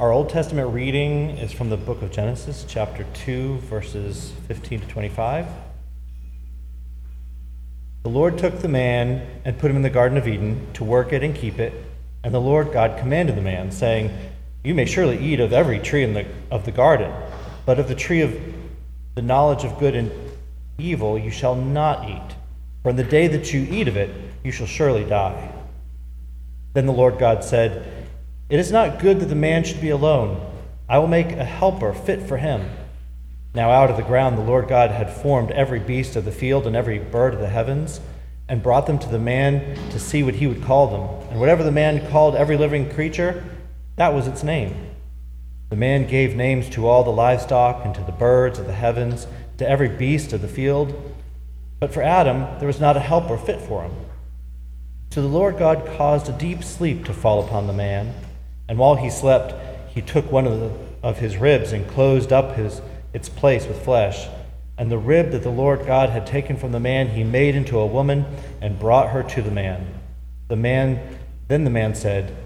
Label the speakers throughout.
Speaker 1: Our Old Testament reading is from the book of Genesis, chapter 2, verses 15 to 25. The Lord took the man and put him in the Garden of Eden to work it and keep it. And the Lord God commanded the man, saying, You may surely eat of every tree in the, of the garden, but of the tree of the knowledge of good and evil you shall not eat. For in the day that you eat of it, you shall surely die. Then the Lord God said, It is not good that the man should be alone. I will make a helper fit for him. Now out of the ground the Lord God had formed every beast of the field and every bird of the heavens, and brought them to the man to see what he would call them. And whatever the man called every living creature, that was its name. The man gave names to all the livestock, and to the birds of the heavens, to every beast of the field. But for Adam there was not a helper fit for him. So the Lord God caused a deep sleep to fall upon the man, and while he slept, he took one of, the, of his ribs and closed up his its place with flesh. And the rib that the Lord God had taken from the man, he made into a woman and brought her to the man. The man then the man said,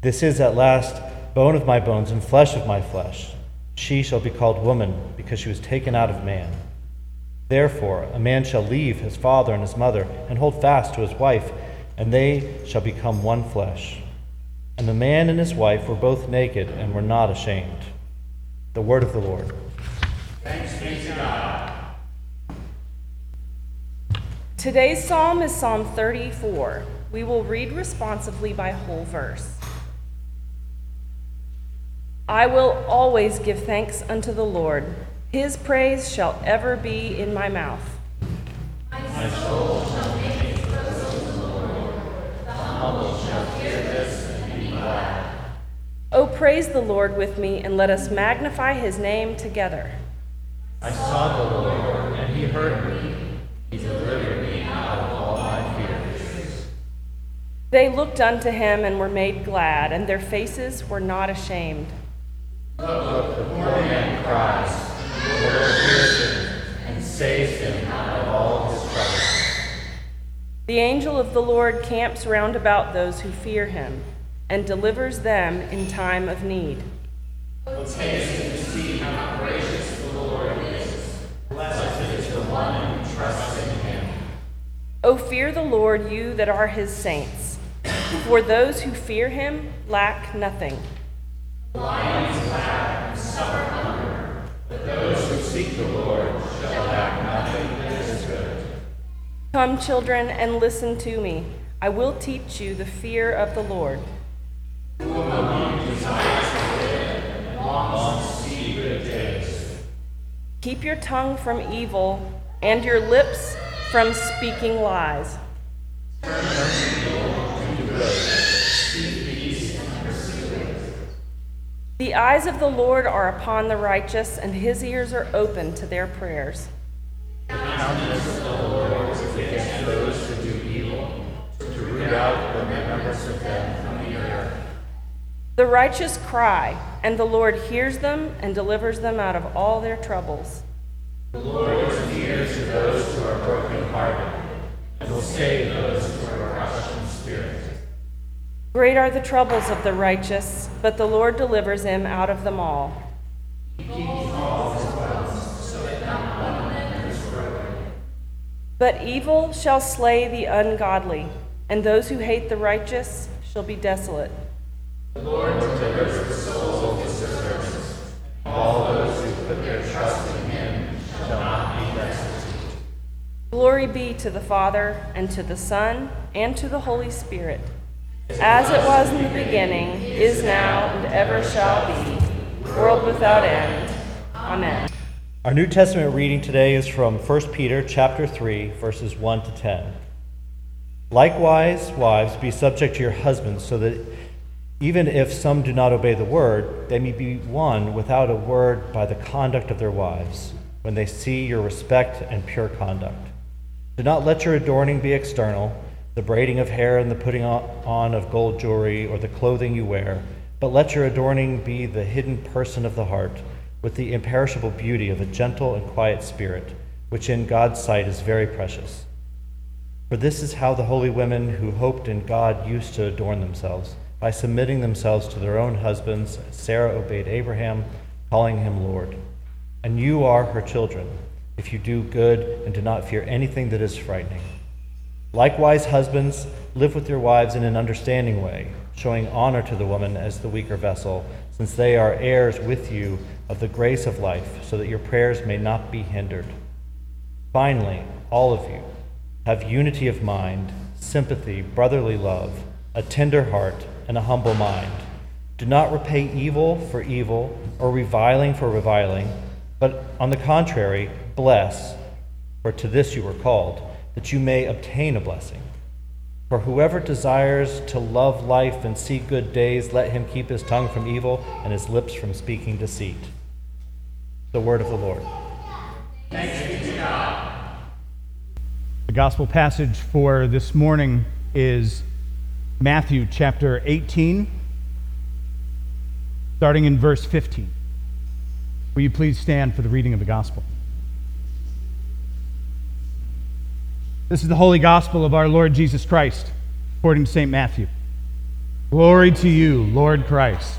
Speaker 1: This is at last bone of my bones and flesh of my flesh. She shall be called woman, because she was taken out of man. Therefore, a man shall leave his father and his mother and hold fast to his wife, and they shall become one flesh. And the man and his wife were both naked and were not ashamed. The word of the Lord.
Speaker 2: Thanks be to God.
Speaker 3: Today's psalm is Psalm 34. We will read responsively by whole verse. I will always give thanks unto the Lord. His praise shall ever be in my mouth.
Speaker 2: My soul shall make its boast in the Lord. The humble shall hear this and be glad.
Speaker 3: O praise the Lord with me, and let us magnify his name together.
Speaker 2: I saw the Lord, and he heard me. He delivered me out of all my fears.
Speaker 3: They looked unto him and were made glad, and their faces were not ashamed.
Speaker 2: Look, the poor man cries. The Lord hears him and saves him out of all his troubles.
Speaker 3: The angel of the Lord camps round about those who fear him, and delivers them in time of need.
Speaker 2: Let's taste and see how gracious the Lord is. Blessed is the one who trusts in him.
Speaker 3: O fear the Lord, you that are his saints, for those who fear him lack nothing.
Speaker 2: Lions lack and suffer hunger, but those who seek the Lord shall lack nothing that is good.
Speaker 3: Come, children, and listen to me. I will teach you the fear of the Lord. Keep your tongue from evil and your lips from speaking lies. The eyes of the Lord are upon the righteous, and his ears are open to their prayers.
Speaker 2: Countenance of the Lord is against those who do evil, to root out the remembrance of them the.
Speaker 3: The righteous cry, and the Lord hears them and delivers them out of all their troubles.
Speaker 2: The Lord is near to those who are brokenhearted, and will save those who are crushed in spirit.
Speaker 3: Great are the troubles of the righteous, but the Lord delivers him out of them all. But evil shall slay the ungodly, and those who hate the righteous shall be desolate.
Speaker 2: The Lord the souls of his servants. All those who put their trust in him shall not be.
Speaker 3: Glory be to the Father, and to the Son, and to the Holy Spirit, as it was in the beginning, is now, and ever shall be, world without end. Amen.
Speaker 1: Our New Testament reading today is from 1 Peter chapter 3 verses 1 to 10. Likewise, wives, be subject to your husbands, so that even if some do not obey the word, they may be won without a word by the conduct of their wives, when they see your respect and pure conduct. Do not let your adorning be external, the braiding of hair and the putting on of gold jewelry or the clothing you wear, but let your adorning be the hidden person of the heart, with the imperishable beauty of a gentle and quiet spirit, which in God's sight is very precious. For this is how the holy women who hoped in God used to adorn themselves by submitting themselves to their own husbands, Sarah obeyed Abraham, calling him Lord. And you are her children, if you do good and do not fear anything that is frightening. Likewise, husbands, live with your wives in an understanding way, showing honor to the woman as the weaker vessel, since they are heirs with you of the grace of life, so that your prayers may not be hindered. Finally, all of you, have unity of mind, sympathy, brotherly love, a tender heart, and a humble mind. Do not repay evil for evil or reviling for reviling, but on the contrary, bless, for to this you were called, that you may obtain a blessing. For whoever desires to love life and see good days, let him keep his tongue from evil and his lips from speaking deceit. The word of the Lord.
Speaker 4: Thanks be to God. The gospel passage for this morning is Matthew chapter 18, starting in verse 15. Will you please stand for the reading of the gospel? This is the holy gospel of our Lord Jesus Christ, according to St. Matthew. Glory to you, Lord Christ.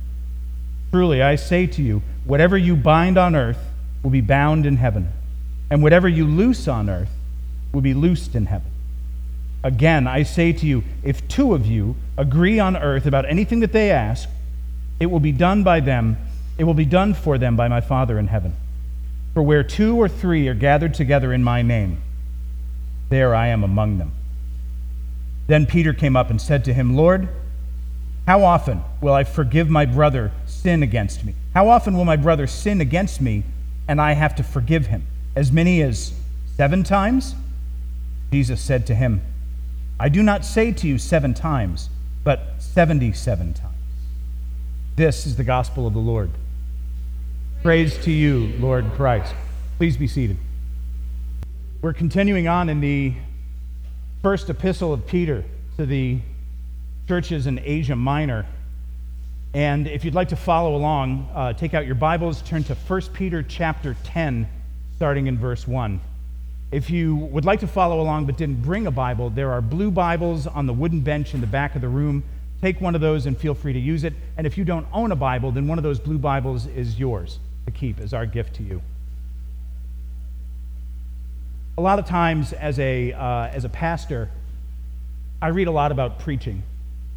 Speaker 4: Truly, I say to you, whatever you bind on earth will be bound in heaven, and whatever you loose on earth will be loosed in heaven. Again, I say to you, if two of you agree on earth about anything that they ask, it will be done by them, it will be done for them by my Father in heaven. For where two or three are gathered together in my name, there I am among them. Then Peter came up and said to him, Lord, how often will I forgive my brother sin against me? How often will my brother sin against me and I have to forgive him? As many as seven times? Jesus said to him, I do not say to you seven times, but 77 times. This is the gospel of the Lord. Praise to you, Lord Christ. Please be seated. We're continuing on in the first epistle of Peter to the churches in Asia Minor. And if you'd like to follow along, uh, take out your Bibles, turn to 1 Peter chapter 10, starting in verse 1. If you would like to follow along but didn't bring a Bible, there are blue Bibles on the wooden bench in the back of the room. Take one of those and feel free to use it. And if you don't own a Bible, then one of those blue Bibles is yours to keep as our gift to you. A lot of times, as a, uh, as a pastor, I read a lot about preaching.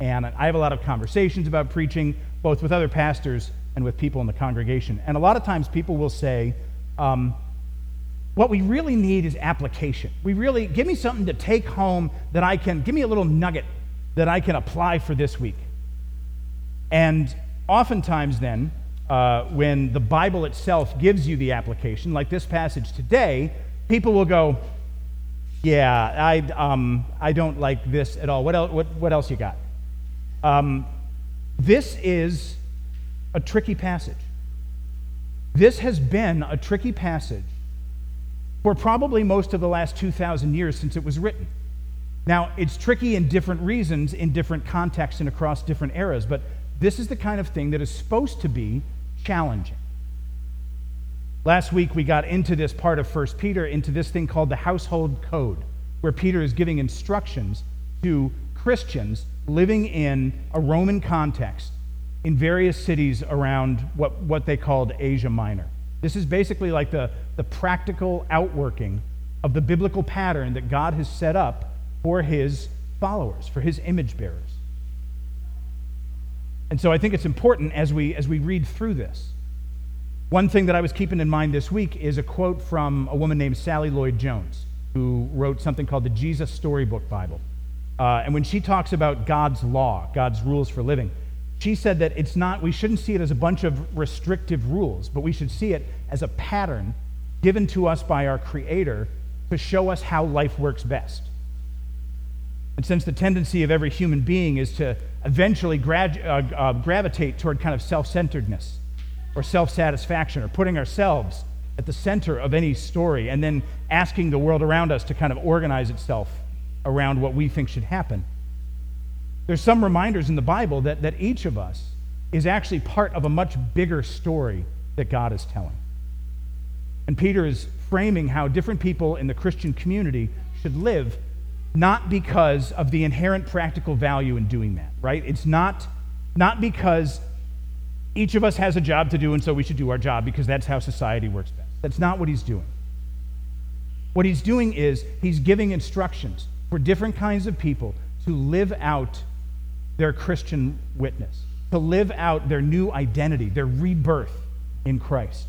Speaker 4: And I have a lot of conversations about preaching, both with other pastors and with people in the congregation. And a lot of times people will say, um, what we really need is application. We really, give me something to take home that I can, give me a little nugget that I can apply for this week. And oftentimes, then, uh, when the Bible itself gives you the application, like this passage today, people will go, Yeah, I, um, I don't like this at all. What, else, what, what else you got? Um, this is a tricky passage. This has been a tricky passage for probably most of the last 2,000 years since it was written. Now, it's tricky in different reasons, in different contexts, and across different eras, but this is the kind of thing that is supposed to be challenging. Last week, we got into this part of 1 Peter, into this thing called the household code, where Peter is giving instructions to Christians living in a Roman context in various cities around what, what they called Asia Minor. This is basically like the, the practical outworking of the biblical pattern that God has set up for his followers, for his image bearers. And so I think it's important as we, as we read through this. One thing that I was keeping in mind this week is a quote from a woman named Sally Lloyd Jones, who wrote something called the Jesus Storybook Bible. Uh, and when she talks about God's law, God's rules for living, she said that it's not, we shouldn't see it as a bunch of restrictive rules, but we should see it as a pattern given to us by our Creator to show us how life works best. And since the tendency of every human being is to eventually grad, uh, uh, gravitate toward kind of self centeredness or self satisfaction or putting ourselves at the center of any story and then asking the world around us to kind of organize itself around what we think should happen. There's some reminders in the Bible that, that each of us is actually part of a much bigger story that God is telling. And Peter is framing how different people in the Christian community should live, not because of the inherent practical value in doing that, right? It's not, not because each of us has a job to do and so we should do our job because that's how society works best. That's not what he's doing. What he's doing is he's giving instructions for different kinds of people to live out their Christian witness, to live out their new identity, their rebirth in Christ.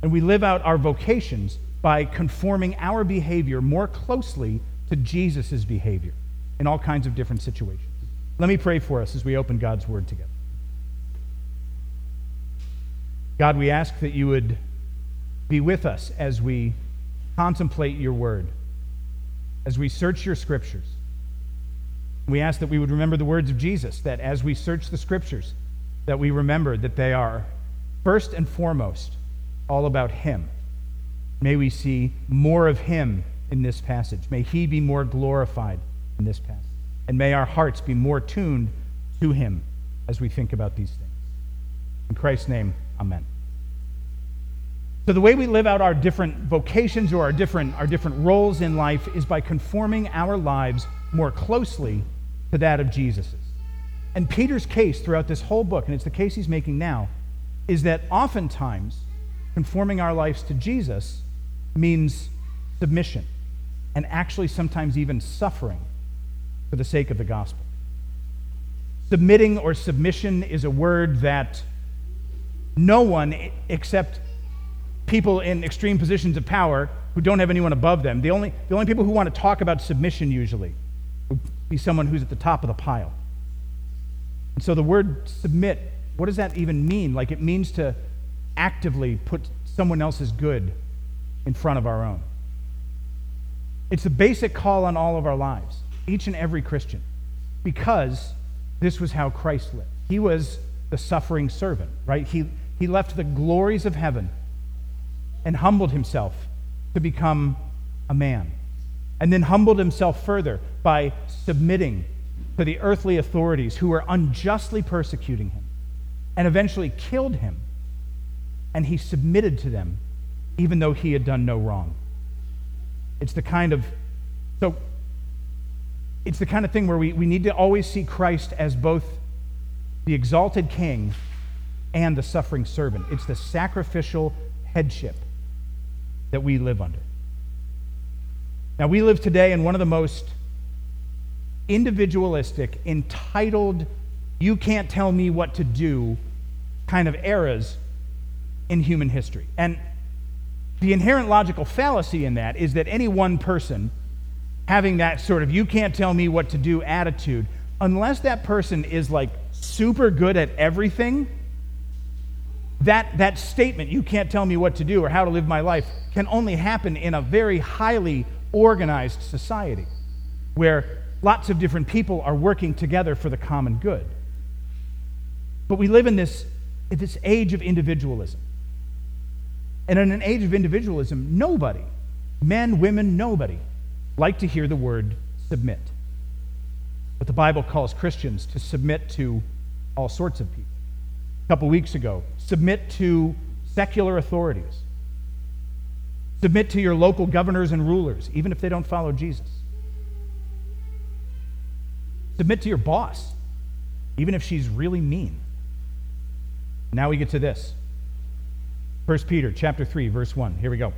Speaker 4: And we live out our vocations by conforming our behavior more closely to Jesus' behavior in all kinds of different situations. Let me pray for us as we open God's Word together. God, we ask that you would be with us as we contemplate your Word, as we search your Scriptures. We ask that we would remember the words of Jesus, that as we search the scriptures, that we remember that they are first and foremost all about Him. May we see more of Him in this passage. May He be more glorified in this passage. And may our hearts be more tuned to Him as we think about these things. In Christ's name, Amen. So, the way we live out our different vocations or our different, our different roles in life is by conforming our lives more closely to that of Jesus's. And Peter's case throughout this whole book, and it's the case he's making now, is that oftentimes conforming our lives to Jesus means submission and actually sometimes even suffering for the sake of the gospel. Submitting or submission is a word that no one except people in extreme positions of power who don't have anyone above them, the only, the only people who want to talk about submission usually would be someone who's at the top of the pile. And so the word submit, what does that even mean? Like it means to actively put someone else's good in front of our own. It's a basic call on all of our lives, each and every Christian, because this was how Christ lived. He was the suffering servant, right? He, he left the glories of heaven and humbled himself to become a man and then humbled himself further by submitting to the earthly authorities who were unjustly persecuting him and eventually killed him. And he submitted to them even though he had done no wrong. It's the kind of, so it's the kind of thing where we, we need to always see Christ as both the exalted king and the suffering servant. It's the sacrificial headship that we live under. Now, we live today in one of the most individualistic, entitled, you can't tell me what to do kind of eras in human history. And the inherent logical fallacy in that is that any one person having that sort of you can't tell me what to do attitude, unless that person is like super good at everything, that, that statement, you can't tell me what to do or how to live my life, can only happen in a very highly organized society where lots of different people are working together for the common good. But we live in this, in this age of individualism. And in an age of individualism, nobody, men, women, nobody, like to hear the word submit. But the Bible calls Christians to submit to all sorts of people. A couple weeks ago, submit to secular authorities Submit to your local governors and rulers, even if they don't follow Jesus. Submit to your boss, even if she's really mean. Now we get to this. 1 Peter chapter 3 verse 1. Here we go.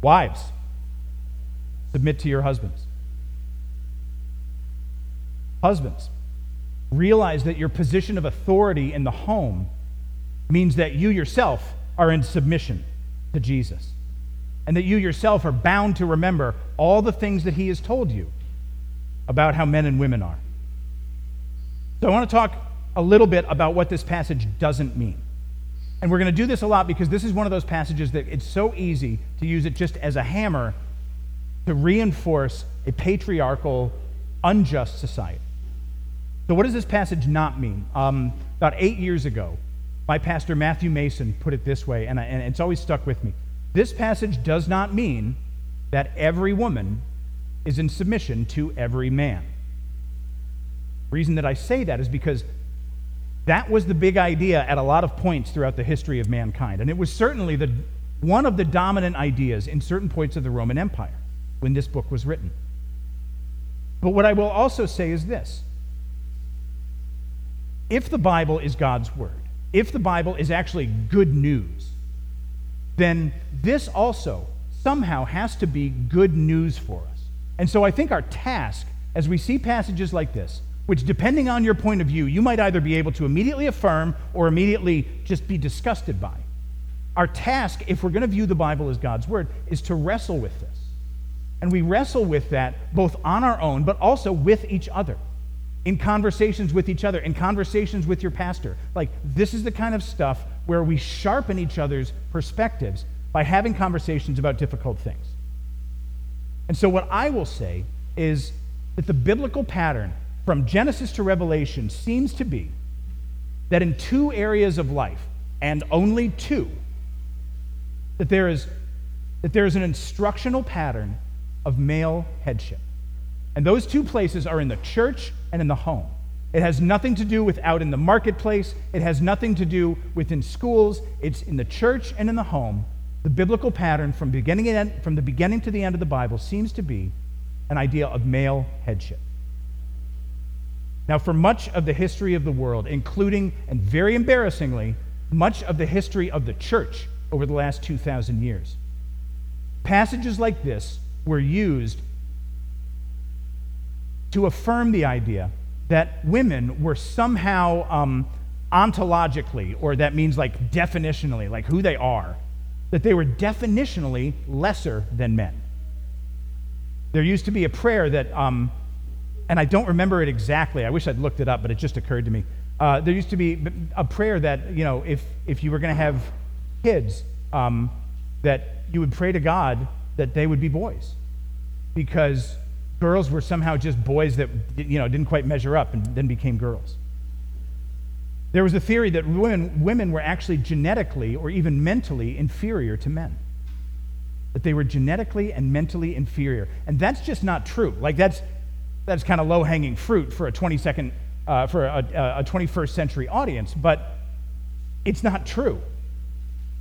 Speaker 4: Wives, submit to your husbands. Husbands, realize that your position of authority in the home means that you yourself are in submission to Jesus. And that you yourself are bound to remember all the things that he has told you about how men and women are. So I want to talk a little bit about what this passage doesn't mean. And we're going to do this a lot because this is one of those passages that it's so easy to use it just as a hammer to reinforce a patriarchal, unjust society. So, what does this passage not mean? Um, about eight years ago, my pastor Matthew Mason put it this way, and, I, and it's always stuck with me. This passage does not mean that every woman is in submission to every man. The reason that I say that is because that was the big idea at a lot of points throughout the history of mankind. And it was certainly the, one of the dominant ideas in certain points of the Roman Empire when this book was written. But what I will also say is this if the Bible is God's Word, if the Bible is actually good news, then this also somehow has to be good news for us. And so I think our task, as we see passages like this, which depending on your point of view, you might either be able to immediately affirm or immediately just be disgusted by. Our task, if we're going to view the Bible as God's Word, is to wrestle with this. And we wrestle with that both on our own, but also with each other, in conversations with each other, in conversations with your pastor. Like, this is the kind of stuff where we sharpen each other's perspectives by having conversations about difficult things. And so, what I will say is that the biblical pattern from Genesis to Revelation seems to be that in two areas of life, and only two, that there is, that there is an instructional pattern of male headship. And those two places are in the church and in the home. It has nothing to do with out in the marketplace. It has nothing to do within schools. It's in the church and in the home. The biblical pattern from, beginning end, from the beginning to the end of the Bible seems to be an idea of male headship. Now, for much of the history of the world, including, and very embarrassingly, much of the history of the church over the last 2,000 years, passages like this were used to affirm the idea that women were somehow um, ontologically, or that means like definitionally, like who they are, that they were definitionally lesser than men. There used to be a prayer that, um, and I don't remember it exactly. I wish I'd looked it up, but it just occurred to me. Uh, there used to be a prayer that, you know, if, if you were going to have kids, um, that you would pray to God that they would be boys because girls were somehow just boys that you know didn't quite measure up and then became girls. There was a theory that women, women were actually genetically or even mentally inferior to men. That they were genetically and mentally inferior. And that's just not true. Like that's that's kind of low-hanging fruit for a 22nd uh, for a, a 21st century audience, but it's not true.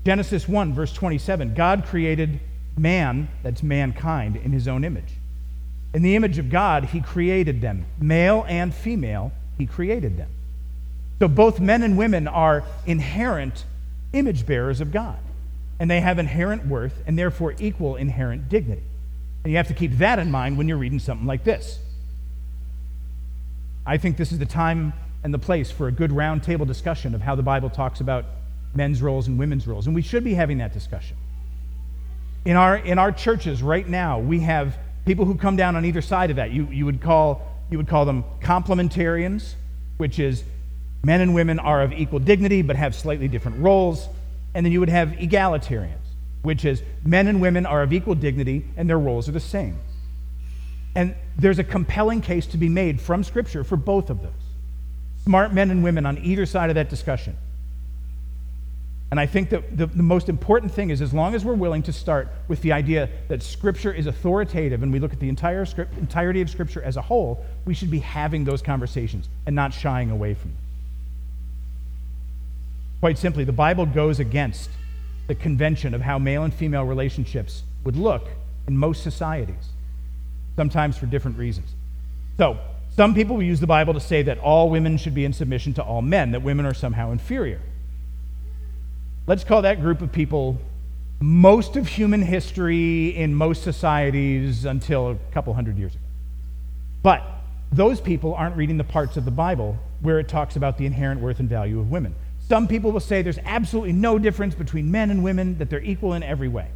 Speaker 4: Genesis 1, verse 27 God created man, that's mankind, in his own image. In the image of God, he created them. Male and female, he created them. So both men and women are inherent image bearers of God. And they have inherent worth and therefore equal inherent dignity. And you have to keep that in mind when you're reading something like this. I think this is the time and the place for a good roundtable discussion of how the Bible talks about men's roles and women's roles. And we should be having that discussion. In our, in our churches right now, we have people who come down on either side of that. You, you, would, call, you would call them complementarians, which is men and women are of equal dignity but have slightly different roles. And then you would have egalitarians, which is men and women are of equal dignity and their roles are the same. And there's a compelling case to be made from Scripture for both of those. Smart men and women on either side of that discussion and I think that the, the, most important thing is as long as we're willing to start with the idea that Scripture is authoritative and we look at the entire script, entirety of Scripture as a whole, we should be having those conversations and not shying away from them. Quite simply, the Bible goes against the convention of how male and female relationships would look in most societies, sometimes for different reasons. So, some people will use the Bible to say that all women should be in submission to all men, that women are somehow inferior. Let's call that group of people most of human history in most societies until a couple hundred years ago. But those people aren't reading the parts of the Bible where it talks about the inherent worth and value of women. Some people will say there's absolutely no difference between men and women, that they're equal in every way.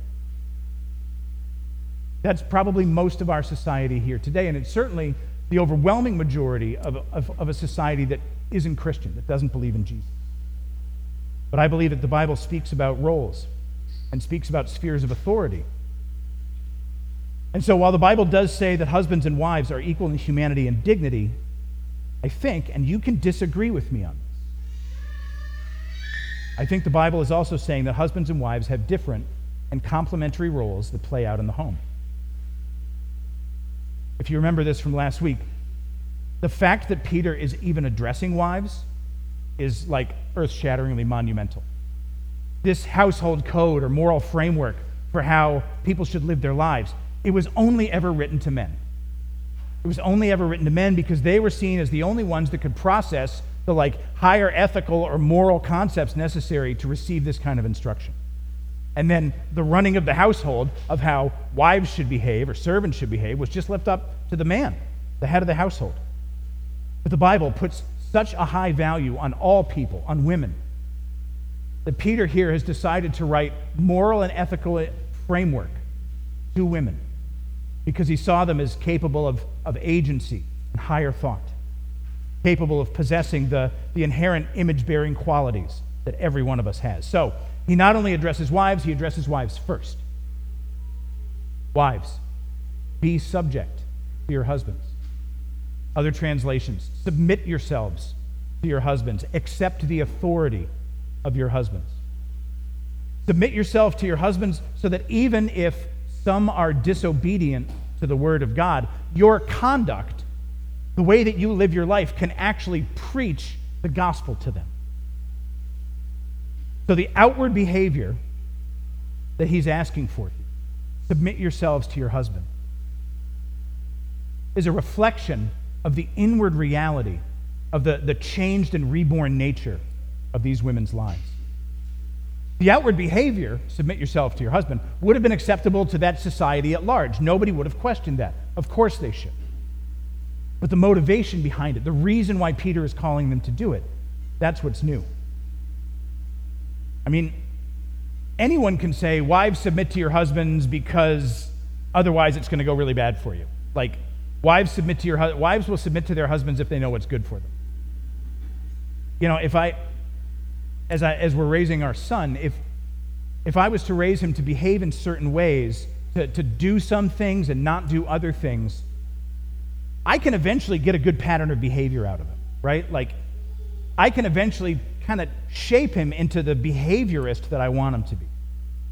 Speaker 4: That's probably most of our society here today, and it's certainly the overwhelming majority of, of, of a society that isn't Christian, that doesn't believe in Jesus. But I believe that the Bible speaks about roles and speaks about spheres of authority. And so while the Bible does say that husbands and wives are equal in humanity and dignity, I think, and you can disagree with me on this, I think the Bible is also saying that husbands and wives have different and complementary roles that play out in the home. If you remember this from last week, the fact that Peter is even addressing wives is like earth shatteringly monumental. This household code or moral framework for how people should live their lives, it was only ever written to men. It was only ever written to men because they were seen as the only ones that could process the like higher ethical or moral concepts necessary to receive this kind of instruction. And then the running of the household of how wives should behave or servants should behave was just left up to the man, the head of the household. But the Bible puts such a high value on all people, on women, that Peter here has decided to write moral and ethical framework to women because he saw them as capable of, of agency and higher thought, capable of possessing the, the inherent image bearing qualities that every one of us has. So he not only addresses wives, he addresses wives first. Wives, be subject to your husbands. Other translations, submit yourselves to your husbands, accept the authority of your husbands. Submit yourself to your husbands so that even if some are disobedient to the word of God, your conduct, the way that you live your life, can actually preach the gospel to them. So the outward behavior that he's asking for you, submit yourselves to your husband, is a reflection of the inward reality of the, the changed and reborn nature of these women's lives. The outward behavior, submit yourself to your husband, would have been acceptable to that society at large. Nobody would have questioned that. Of course they should. But the motivation behind it, the reason why Peter is calling them to do it, that's what's new. I mean, anyone can say, wives submit to your husbands because otherwise it's going to go really bad for you. Like, wives submit to your wives will submit to their husbands if they know what's good for them. You know, if I as, I, as we're raising our son, if, if I was to raise him to behave in certain ways, to, to do some things and not do other things, I can eventually get a good pattern of behavior out of him, right? Like, I can eventually kind of shape him into the behaviorist that I want him to be.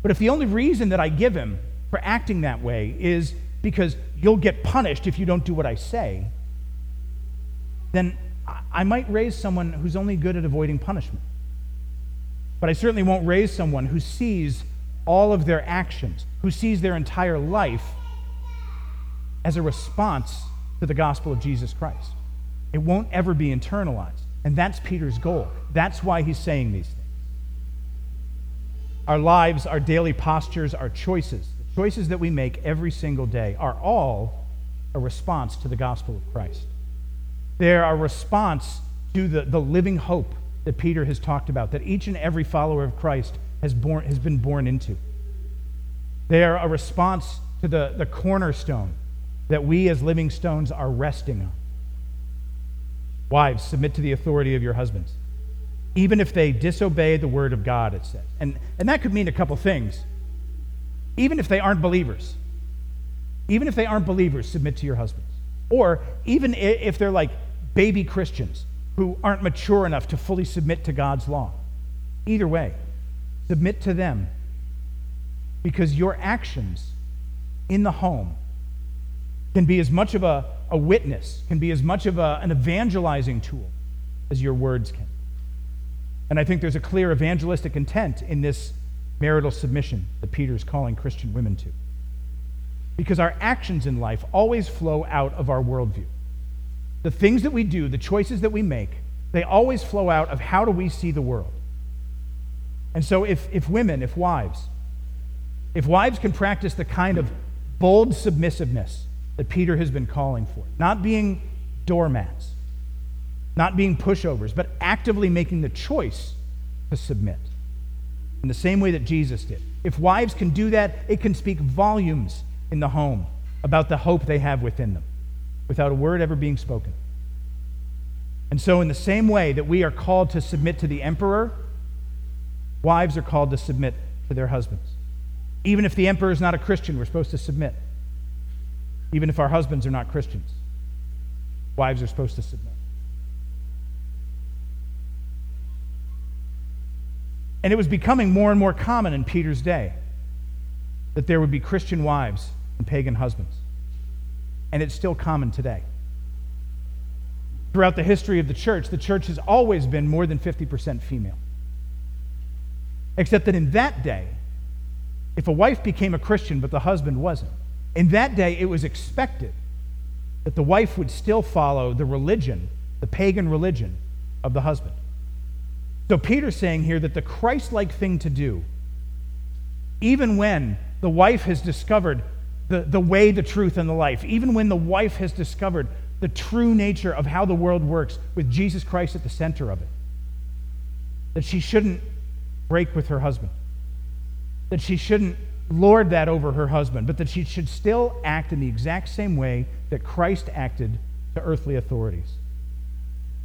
Speaker 4: But if the only reason that I give him for acting that way is because you'll get punished if you don't do what I say, then I might raise someone who's only good at avoiding punishment. But I certainly won't raise someone who sees all of their actions, who sees their entire life as a response to the gospel of Jesus Christ. It won't ever be internalized. And that's Peter's goal. That's why he's saying these things. Our lives, our daily postures, our choices, choices that we make every single day are all a response to the gospel of Christ. They're a response to the, the living hope that Peter has talked about, that each and every follower of Christ has, born, has been born into. They are a response to the, the cornerstone that we as living stones are resting on. Wives, submit to the authority of your husbands, even if they disobey the word of God, it says. And, and that could mean a couple things. Even if they aren't believers, even if they aren't believers, submit to your husbands. Or even if they're like baby Christians, who aren't mature enough to fully submit to God's law. Either way, submit to them because your actions in the home can be as much of a, a witness, can be as much of a, an evangelizing tool as your words can. And I think there's a clear evangelistic intent in this marital submission that Peter is calling Christian women to. Because our actions in life always flow out of our worldview the things that we do, the choices that we make, they always flow out of how do we see the world. And so, if, if women, if wives, if wives can practice the kind of bold submissiveness that Peter has been calling for, not being doormats, not being pushovers, but actively making the choice to submit in the same way that Jesus did. If wives can do that, it can speak volumes in the home about the hope they have within them. without a word ever being spoken. And so, in the same way that we are called to submit to the emperor, wives are called to submit to their husbands. Even if the emperor is not a Christian, we're supposed to submit. Even if our husbands are not Christians, wives are supposed to submit. And it was becoming more and more common in Peter's day that there would be Christian wives and pagan husbands. And it's still common today. Throughout the history of the church, the church has always been more than 50% female. Except that in that day, if a wife became a Christian but the husband wasn't, in that day it was expected that the wife would still follow the religion, the pagan religion of the husband. So Peter's saying here that the Christ like thing to do, even when the wife has discovered the, the way, the truth, and the life, even when the wife has discovered the true nature of how the world works with Jesus Christ at the center of it, that she shouldn't break with her husband, that she shouldn't lord that over her husband, but that she should still act in the exact same way that Christ acted to earthly authorities.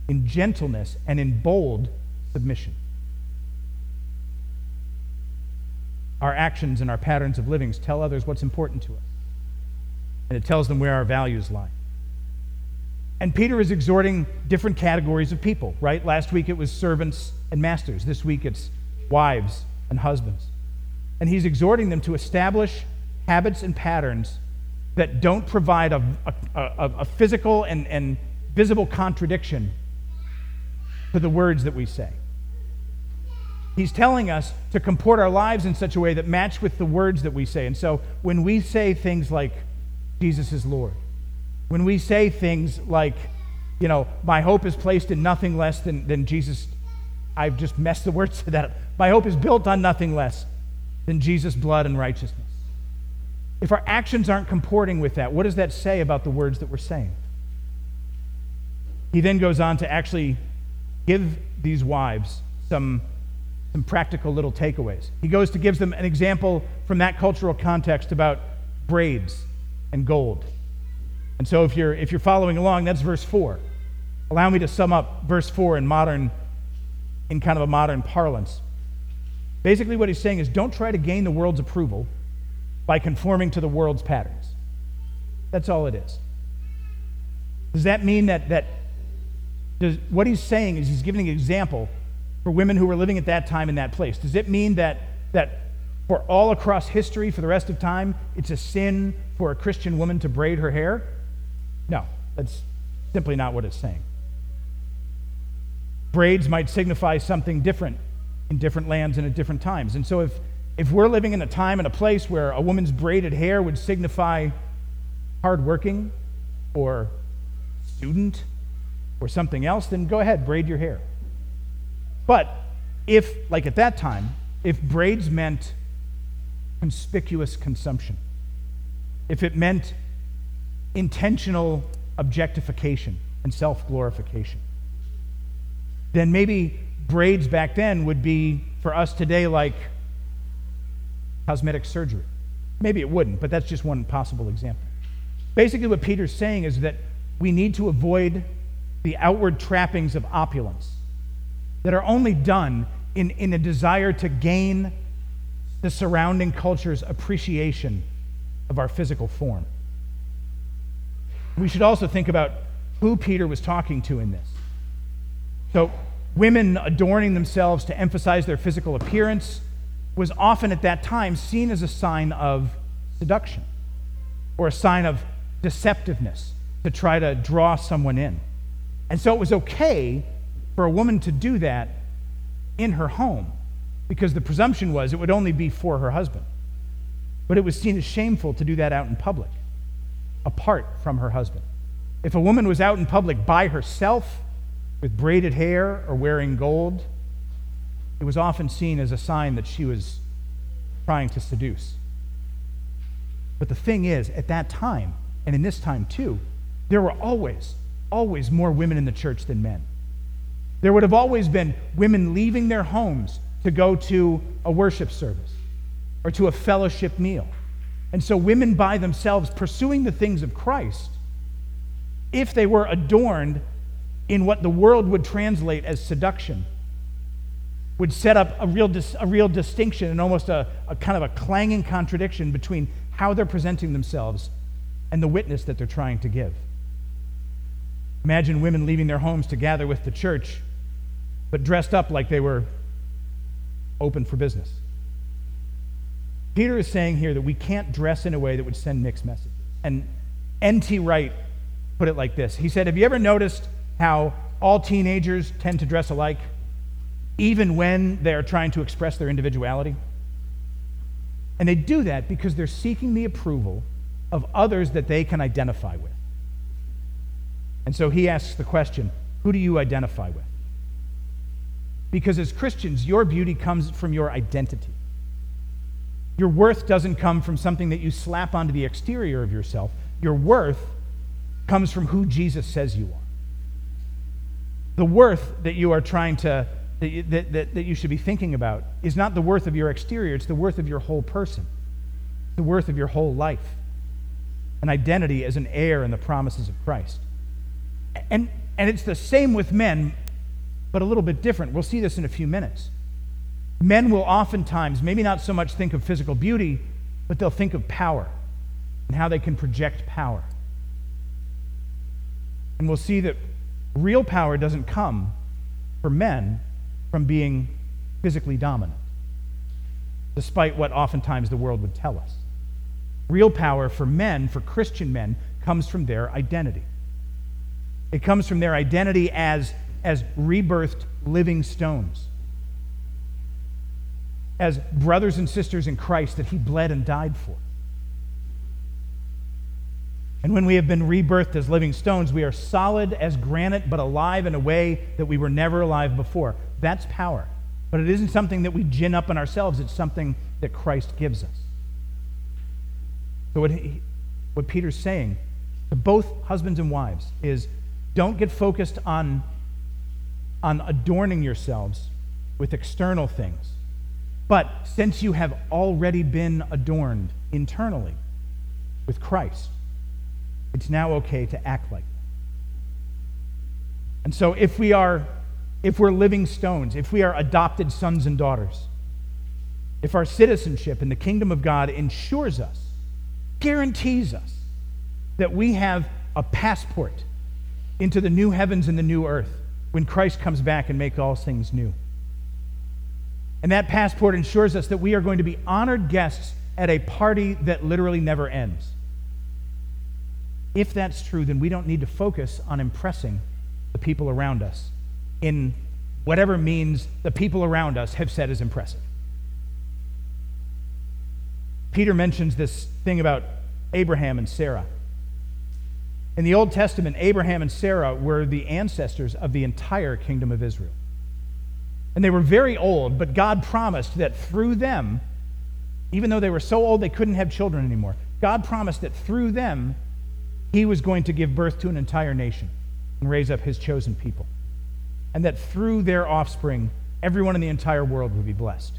Speaker 4: In gentleness and in bold submission. Our actions and our patterns of living tell others what's important to us, and it tells them where our values lie. And Peter is exhorting different categories of people, right? Last week it was servants and masters. This week it's wives and husbands. And he's exhorting them to establish habits and patterns that don't provide a, a, a, a physical and, and visible contradiction to the words that we say. He's telling us to comport our lives in such a way that match with the words that we say. And so when we say things like, Jesus is Lord, when we say things like, you know, my hope is placed in nothing less than, than Jesus, I've just messed the words to that. My hope is built on nothing less than Jesus' blood and righteousness. If our actions aren't comporting with that, what does that say about the words that we're saying? He then goes on to actually give these wives some some practical little takeaways. He goes to gives them an example from that cultural context about braids and gold. And so if you're if you're following along, that's verse 4. Allow me to sum up verse 4 in modern in kind of a modern parlance. Basically what he's saying is don't try to gain the world's approval by conforming to the world's patterns. That's all it is. Does that mean that that does, what he's saying is he's giving an example for women who were living at that time in that place? Does it mean that, that for all across history, for the rest of time, it's a sin for a Christian woman to braid her hair? No, that's simply not what it's saying. Braids might signify something different in different lands and at different times. And so if, if we're living in a time and a place where a woman's braided hair would signify hardworking or student or something else, then go ahead, braid your hair. But if, like at that time, if braids meant conspicuous consumption, if it meant intentional objectification and self glorification, then maybe braids back then would be for us today like cosmetic surgery. Maybe it wouldn't, but that's just one possible example. Basically, what Peter's saying is that we need to avoid the outward trappings of opulence that are only done in, in a desire to gain the surrounding culture's appreciation of our physical form. We should also think about who Peter was talking to in this. So, women adorning themselves to emphasize their physical appearance was often at that time seen as a sign of seduction or a sign of deceptiveness to try to draw someone in. And so it was okay for a woman to do that in her home because the presumption was it would only be for her husband. But it was seen as shameful to do that out in public, apart from her husband. If a woman was out in public by herself with braided hair or wearing gold, it was often seen as a sign that she was trying to seduce. But the thing is, at that time, and in this time too, there were always, always more women in the church than men. There would have always been women leaving their homes to go to a worship service or to a fellowship meal. And so, women by themselves pursuing the things of Christ if they were adorned in what the world would translate as seduction, would set up a real, dis, a real distinction and almost a, a kind of a clanging contradiction between how they're presenting themselves and the witness that they're trying to give. Imagine women leaving their homes to gather with the church, but dressed up like they were open for business. Peter is saying here that we can't dress in a way that would send mixed messages. And N.T. Wright put it like this He said, Have you ever noticed how all teenagers tend to dress alike, even when they are trying to express their individuality? And they do that because they're seeking the approval of others that they can identify with. And so he asks the question who do you identify with? Because as Christians, your beauty comes from your identity. Your worth doesn't come from something that you slap onto the exterior of yourself. Your worth comes from who Jesus says you are. The worth that you are trying to, that that, that, that you should be thinking about is not the worth of your exterior, it's the worth of your whole person, the worth of your whole life, an identity as an heir in the promises of Christ. And, and it's the same with men, but a little bit different. We'll see this in a few minutes. Men will oftentimes, maybe not so much think of physical beauty, but they'll think of power and how they can project power. And we'll see that real power doesn't come for men from being physically dominant, despite what oftentimes the world would tell us. Real power for men, for Christian men, comes from their identity. It comes from their identity as, as rebirthed living stones, as brothers and sisters in Christ that He bled and died for. And when we have been rebirthed as living stones, we are solid as granite, but alive in a way that we were never alive before. That's power. But it isn't something that we gin up in ourselves, it's something that Christ gives us. So, what, he, what Peter's saying to both husbands and wives is don't get focused on, on adorning yourselves with external things. But since you have already been adorned internally with Christ, it's now okay to act like that. And so if we are if we're living stones, if we are adopted sons and daughters, if our citizenship in the kingdom of God ensures us, guarantees us that we have a passport into the new heavens and the new earth when Christ comes back and make all things new. And that passport ensures us that we are going to be honored guests at a party that literally never ends. If that's true, then we don't need to focus on impressing the people around us in whatever means the people around us have said is impressive. Peter mentions this thing about Abraham and Sarah. In the Old Testament, Abraham and Sarah were the ancestors of the entire kingdom of Israel. And they were very old, but God promised that through them, even though they were so old they couldn't have children anymore, God promised that through them, he was going to give birth to an entire nation and raise up his chosen people. And that through their offspring, everyone in the entire world would be blessed.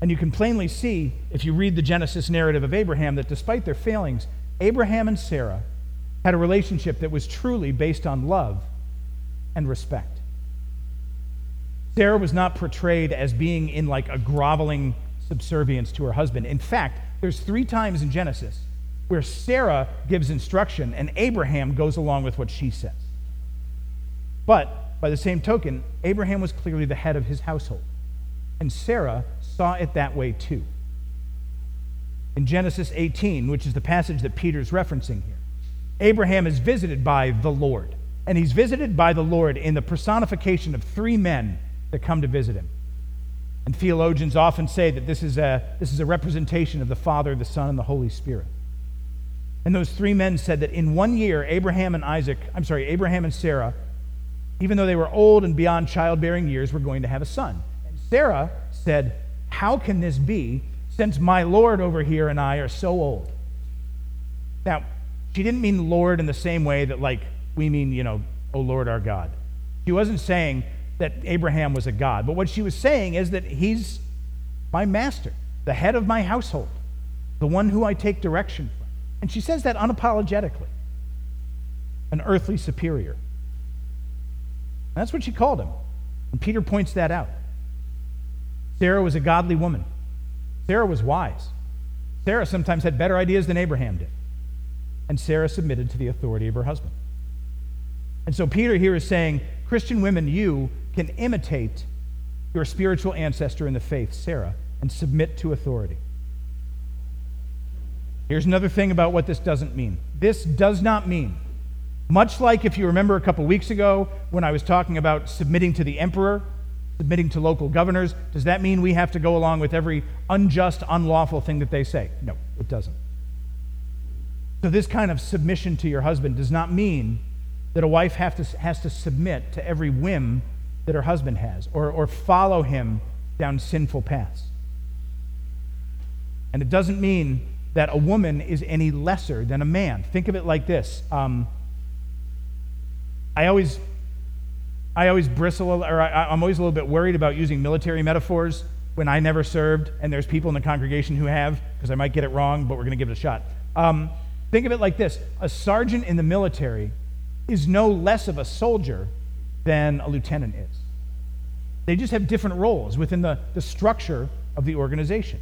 Speaker 4: And you can plainly see, if you read the Genesis narrative of Abraham, that despite their failings, Abraham and Sarah had a relationship that was truly based on love and respect. Sarah was not portrayed as being in like a groveling subservience to her husband. In fact, there's three times in Genesis where Sarah gives instruction and Abraham goes along with what she says. But by the same token, Abraham was clearly the head of his household, and Sarah saw it that way too. In Genesis 18, which is the passage that Peter's referencing here, Abraham is visited by the Lord, and he's visited by the Lord in the personification of three men that come to visit him. And theologians often say that this is a, this is a representation of the Father, the Son, and the Holy Spirit. And those three men said that in one year, Abraham and Isaac, I'm sorry, Abraham and Sarah, even though they were old and beyond childbearing years, were going to have a son. And Sarah said, How can this be since my Lord over here and I are so old? Now, she didn't mean Lord in the same way that, like, we mean, you know, O Lord our God. She wasn't saying that Abraham was a God, but what she was saying is that he's my master, the head of my household, the one who I take direction from. And she says that unapologetically. an earthly superior. That's what she called him. And Peter points that out. Sarah was a godly woman. Sarah was wise. Sarah sometimes had better ideas than Abraham did. And Sarah submitted to the authority of her husband. And so Peter here is saying, Christian women, you can imitate your spiritual ancestor in the faith, Sarah, and submit to authority. Here's another thing about what this doesn't mean. This does not mean, much like if you remember a couple weeks ago when I was talking about submitting to the emperor, submitting to local governors, does that mean we have to go along with every unjust, unlawful thing that they say? No, it doesn't. So, this kind of submission to your husband does not mean that a wife have to, has to submit to every whim that her husband has or, or follow him down sinful paths. And it doesn't mean that a woman is any lesser than a man. Think of it like this. Um, I always, I always bristle, or I, I'm always a little bit worried about using military metaphors when I never served, and there's people in the congregation who have, because I might get it wrong, but we're going to give it a shot. Um, think of it like this: a sergeant in the military is no less of a soldier than a lieutenant is. They just have different roles within the, the structure of the organization.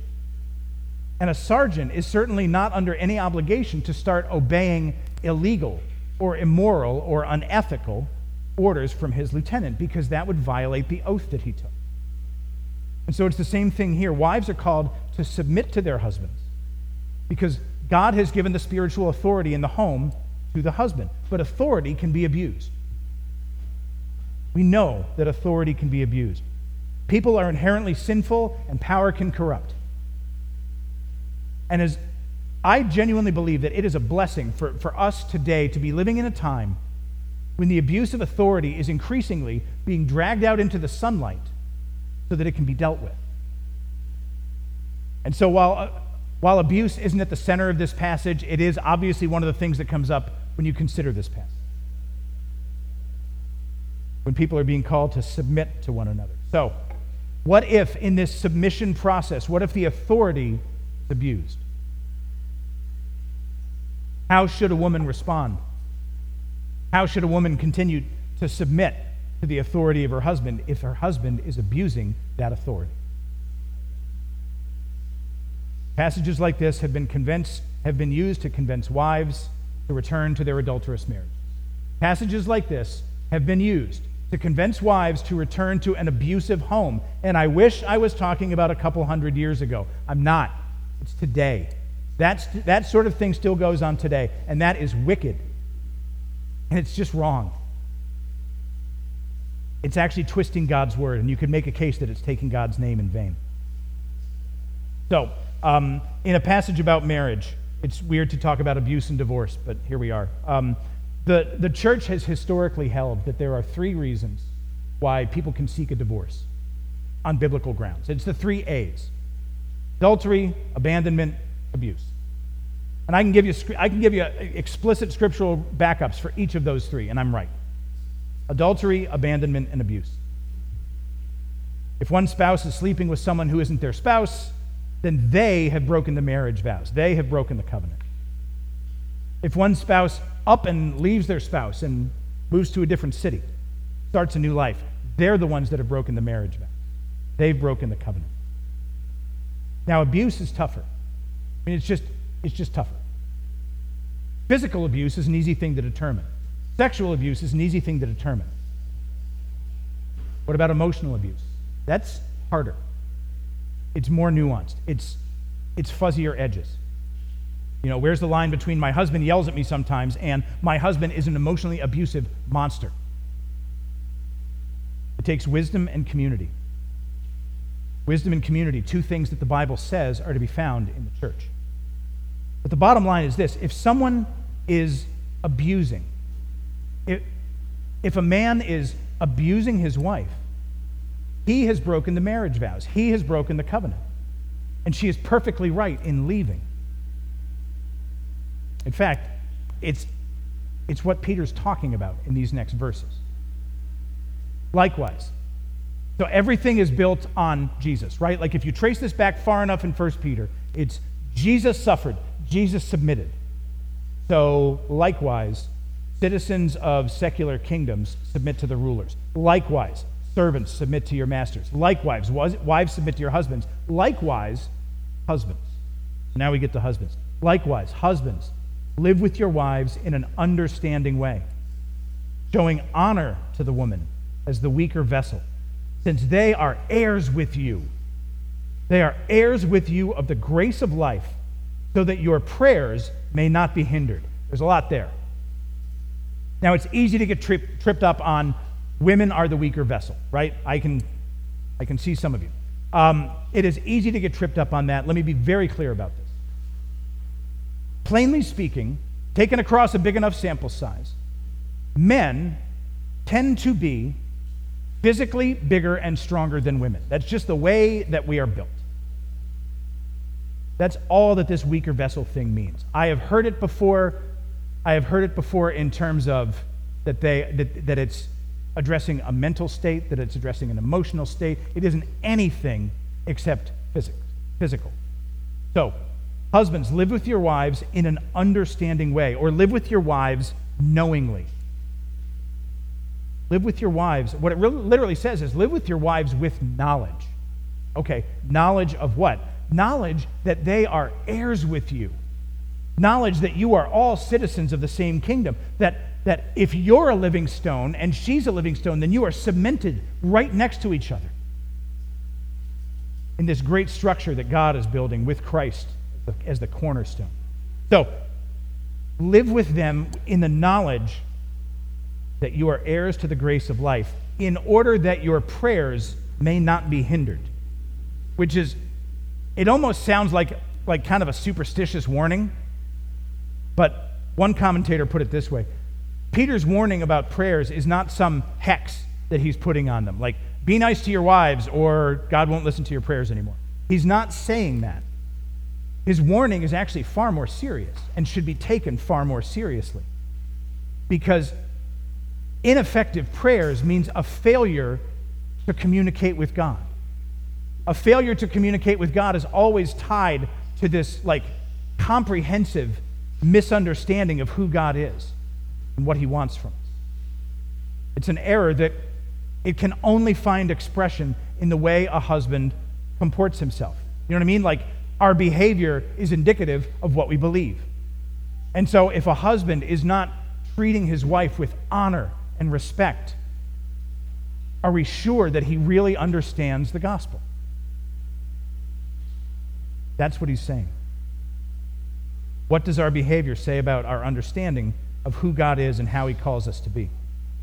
Speaker 4: And a sergeant is certainly not under any obligation to start obeying illegal or immoral or unethical orders from his lieutenant because that would violate the oath that he took. And so it's the same thing here. Wives are called to submit to their husbands because God has given the spiritual authority in the home to the husband. But authority can be abused. We know that authority can be abused. People are inherently sinful and power can corrupt. And as I genuinely believe that it is a blessing for, for us today to be living in a time when the abuse of authority is increasingly being dragged out into the sunlight so that it can be dealt with. And so while, uh, while abuse isn't at the center of this passage, it is obviously one of the things that comes up when you consider this passage. When people are being called to submit to one another. So, what if in this submission process, what if the authority is abused? How should a woman respond? How should a woman continue to submit to the authority of her husband if her husband is abusing that authority? Passages like this have been convinced have been used to convince wives to return to their adulterous marriage. Passages like this have been used to convince wives to return to an abusive home. And I wish I was talking about a couple hundred years ago. I'm not. It's today. That's, that sort of thing still goes on today, and that is wicked. And it's just wrong. It's actually twisting God's word, and you could make a case that it's taking God's name in vain. So, um, in a passage about marriage, it's weird to talk about abuse and divorce, but here we are. Um, the, the church has historically held that there are three reasons why people can seek a divorce on biblical grounds. It's the three A's adultery, abandonment, abuse. And I can give you, I can give you uh, explicit scriptural backups for each of those three, and I'm right adultery, abandonment, and abuse. If one spouse is sleeping with someone who isn't their spouse, then they have broken the marriage vows. They have broken the covenant. If one spouse up and leaves their spouse and moves to a different city, starts a new life, they're the ones that have broken the marriage vows. They've broken the covenant. Now, abuse is tougher. I mean, it's just, it's just tougher. Physical abuse is an easy thing to determine. Sexual abuse is an easy thing to determine. What about emotional abuse? That's harder. It's more nuanced. It's, it's fuzzier edges. You know, where's the line between my husband yells at me sometimes and my husband is an emotionally abusive monster? It takes wisdom and community. Wisdom and community, two things that the Bible says are to be found in the church. But the bottom line is this if someone is abusing, if, if a man is abusing his wife, he has broken the marriage vows, he has broken the covenant. And she is perfectly right in leaving. In fact, it's, it's what Peter's talking about in these next verses. Likewise, so everything is built on Jesus, right? Like if you trace this back far enough in 1 Peter, it's Jesus suffered, Jesus submitted. So likewise, citizens of secular kingdoms submit to the rulers. Likewise, servants submit to your masters. Likewise, wives submit to your husbands. Likewise, husbands. Now we get to husbands. Likewise, husbands, live with your wives in an understanding way, showing honor to the woman as the weaker vessel, since they are heirs with you. They are heirs with you of the grace of life, so that your prayers may not be hindered. There's a lot there. Now, it's easy to get tripped up on women are the weaker vessel, right? I can, I can see some of you. Um, it is easy to get tripped up on that. Let me be very clear about this. Plainly speaking, taken across a big enough sample size, men tend to be physically bigger and stronger than women. That's just the way that we are built. That's all that this weaker vessel thing means. I have heard it before. I have heard it before in terms of that they that, that it's addressing a mental state, that it's addressing an emotional state. It isn't anything except physics, physical. So, husbands, live with your wives in an understanding way, or live with your wives knowingly. Live with your wives. What it really, literally says is live with your wives with knowledge. Okay, knowledge of what? Knowledge that they are heirs with you. Knowledge that you are all citizens of the same kingdom. That, that if you're a living stone and she's a living stone, then you are cemented right next to each other in this great structure that God is building with Christ as the cornerstone. So, live with them in the knowledge that you are heirs to the grace of life, in order that your prayers may not be hindered. Which is, it almost sounds like, like kind of a superstitious warning, but one commentator put it this way Peter's warning about prayers is not some hex that he's putting on them, like, be nice to your wives or God won't listen to your prayers anymore. He's not saying that. His warning is actually far more serious and should be taken far more seriously. Because ineffective prayers means a failure to communicate with God. A failure to communicate with God is always tied to this like comprehensive misunderstanding of who God is and what he wants from us. It's an error that it can only find expression in the way a husband comports himself. You know what I mean? Like our behavior is indicative of what we believe. And so if a husband is not treating his wife with honor and respect, are we sure that he really understands the gospel? That's what he's saying. What does our behavior say about our understanding of who God is and how he calls us to be?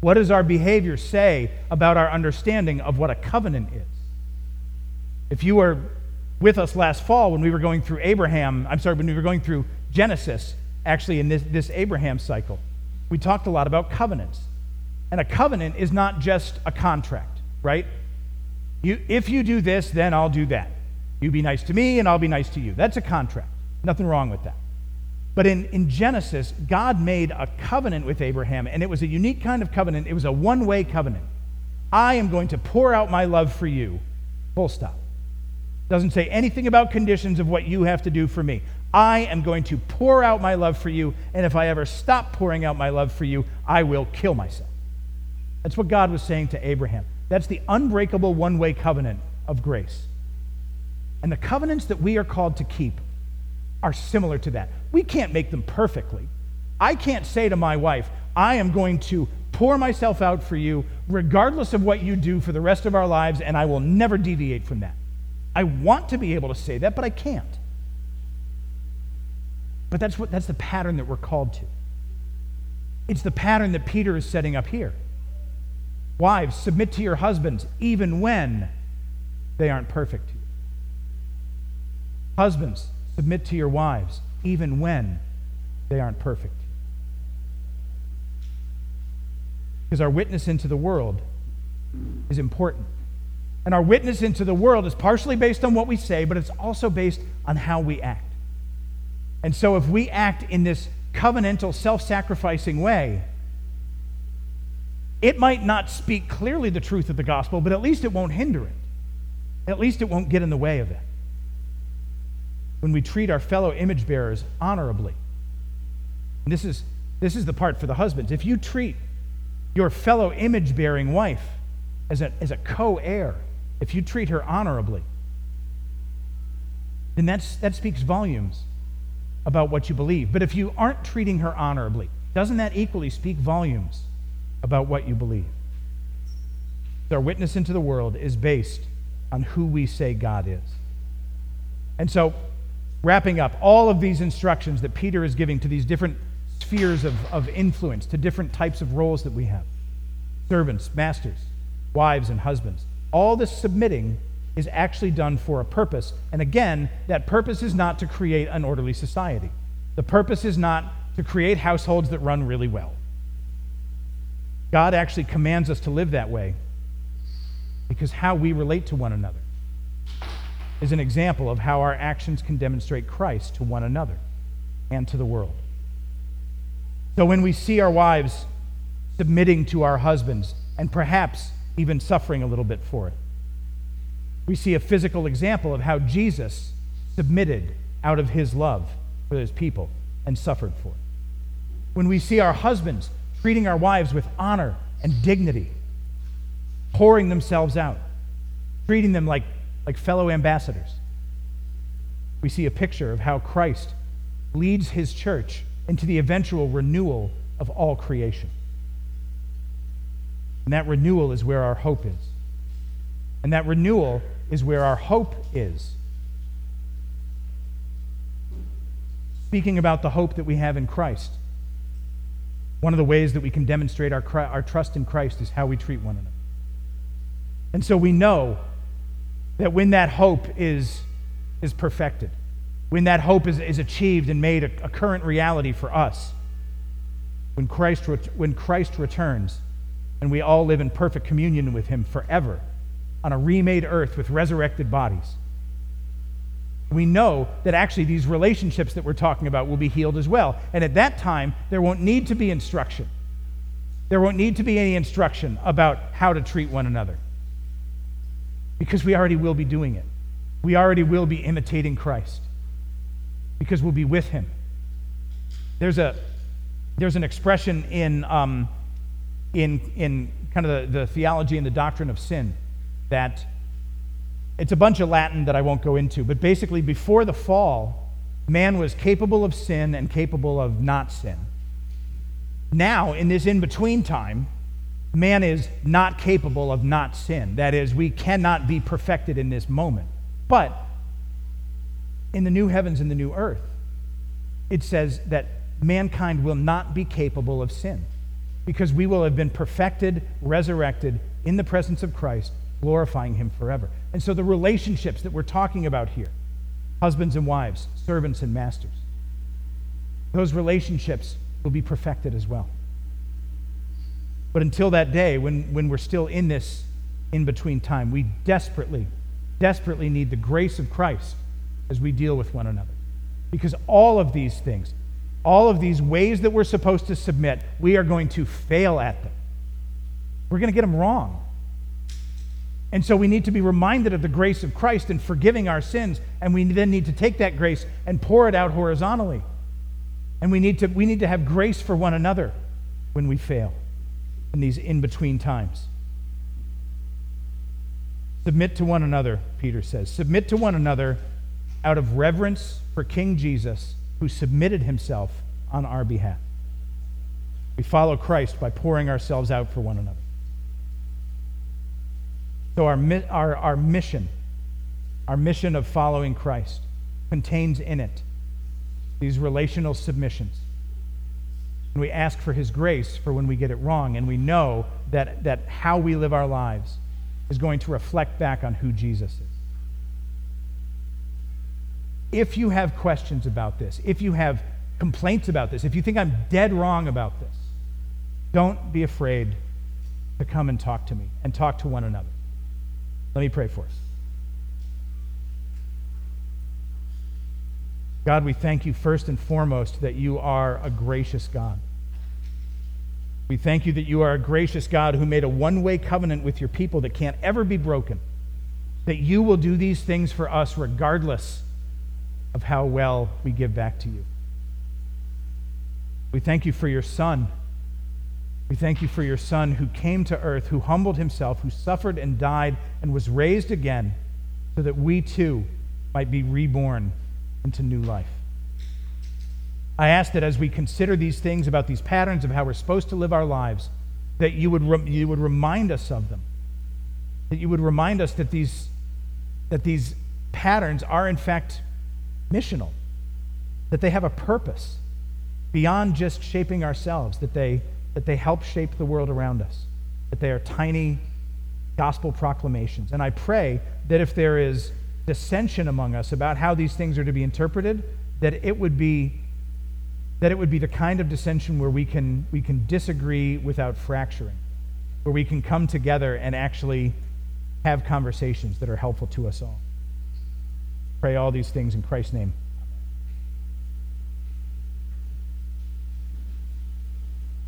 Speaker 4: What does our behavior say about our understanding of what a covenant is? If you were with us last fall when we were going through Abraham, I'm sorry, when we were going through Genesis, actually in this, this Abraham cycle, we talked a lot about covenants. And a covenant is not just a contract, right? You, if you do this, then I'll do that. You be nice to me, and I'll be nice to you. That's a contract. Nothing wrong with that. But in, in Genesis, God made a covenant with Abraham, and it was a unique kind of covenant. It was a one way covenant. I am going to pour out my love for you. Full stop. Doesn't say anything about conditions of what you have to do for me. I am going to pour out my love for you, and if I ever stop pouring out my love for you, I will kill myself. That's what God was saying to Abraham. That's the unbreakable one way covenant of grace. And the covenants that we are called to keep are similar to that. We can't make them perfectly. I can't say to my wife, I am going to pour myself out for you, regardless of what you do for the rest of our lives, and I will never deviate from that. I want to be able to say that, but I can't. But that's, what, that's the pattern that we're called to. It's the pattern that Peter is setting up here. Wives, submit to your husbands even when they aren't perfect. Husbands, submit to your wives even when they aren't perfect. Because our witness into the world is important. And our witness into the world is partially based on what we say, but it's also based on how we act. And so if we act in this covenantal, self sacrificing way, it might not speak clearly the truth of the gospel, but at least it won't hinder it. At least it won't get in the way of it. When we treat our fellow image bearers honorably. And this is This is the part for the husbands. If you treat your fellow image bearing wife as a, as a co heir, if you treat her honorably, then that's, that speaks volumes about what you believe. But if you aren't treating her honorably, doesn't that equally speak volumes about what you believe? Our witness into the world is based on who we say God is. And so, wrapping up all of these instructions that Peter is giving to these different spheres of, of influence, to different types of roles that we have servants, masters, wives, and husbands. All this submitting is actually done for a purpose. And again, that purpose is not to create an orderly society. The purpose is not to create households that run really well. God actually commands us to live that way because how we relate to one another is an example of how our actions can demonstrate Christ to one another and to the world. So when we see our wives submitting to our husbands and perhaps even suffering a little bit for it, we see a physical example of how Jesus submitted out of his love for his people and suffered for it. When we see our husbands treating our wives with honor and dignity, pouring themselves out, treating them like, like fellow ambassadors, we see a picture of how Christ leads his church into the eventual renewal of all creation. And that renewal is where our hope is. And that renewal is where our hope is. Speaking about the hope that we have in Christ, one of the ways that we can demonstrate our, our trust in Christ is how we treat one another. And so we know that when that hope is, is perfected, when that hope is, is achieved and made a, a current reality for us, when Christ, when Christ returns and we all live in perfect communion with Him forever on a remade earth with resurrected bodies, we know that actually these relationships that we're talking about will be healed as well. And at that time, there won't need to be instruction. There won't need to be any instruction about how to treat one another because we already will be doing it. We already will be imitating Christ because we'll be with him. There's, a, there's an expression in, um, in, in kind of the, the theology and the doctrine of sin that it's a bunch of Latin that I won't go into, but basically, before the fall, man was capable of sin and capable of not sin. Now, in this in between time, man is not capable of not sin. That is, we cannot be perfected in this moment. But in the new heavens and the new earth, it says that mankind will not be capable of sin because we will have been perfected, resurrected in the presence of Christ, glorifying him forever. And so the relationships that we're talking about here husbands and wives, servants and masters those relationships will be perfected as well. But until that day, when, when we're still in this in between time, we desperately, desperately need the grace of Christ as we deal with one another. Because all of these things, all of these ways that we're supposed to submit, we are going to fail at them. We're going to get them wrong. And so we need to be reminded of the grace of Christ in forgiving our sins, and we then need to take that grace and pour it out horizontally. And we need to, we need to have grace for one another when we fail in these in between times. Submit to one another, Peter says. Submit to one another out of reverence for King Jesus, who submitted himself on our behalf. We follow Christ by pouring ourselves out for one another. So, our, our, our mission, our mission of following Christ, contains in it these relational submissions. And we ask for his grace for when we get it wrong, and we know that, that how we live our lives is going to reflect back on who Jesus is if you have questions about this, if you have complaints about this, if you think I'm dead wrong about this, don't be afraid to come and talk to me and talk to one another. Let me pray for us. God, we thank you first and foremost that you are a gracious God. We thank you that you are a gracious God who made a one way covenant with your people that can't ever be broken. That you will do these things for us regardless of how well we give back to you. We thank you for your Son. We thank you for your Son who came to earth, who humbled himself, who suffered and died and was raised again so that we too might be reborn into new life. I ask that as we consider these things about these patterns of how we're supposed to live our lives, that you would, re- you would remind us of them. That you would remind us that these, that these patterns are, in fact, missional, that they have a purpose beyond just shaping ourselves, that they, that they help shape the world around us, that they are tiny gospel proclamations. And I pray that if there is dissension among us about how these things are to be interpreted, that it would be that it would be the kind of dissension where we can, we can disagree without fracturing, where we can come together and actually have conversations that are helpful to us all. Pray all these things in Christ's name.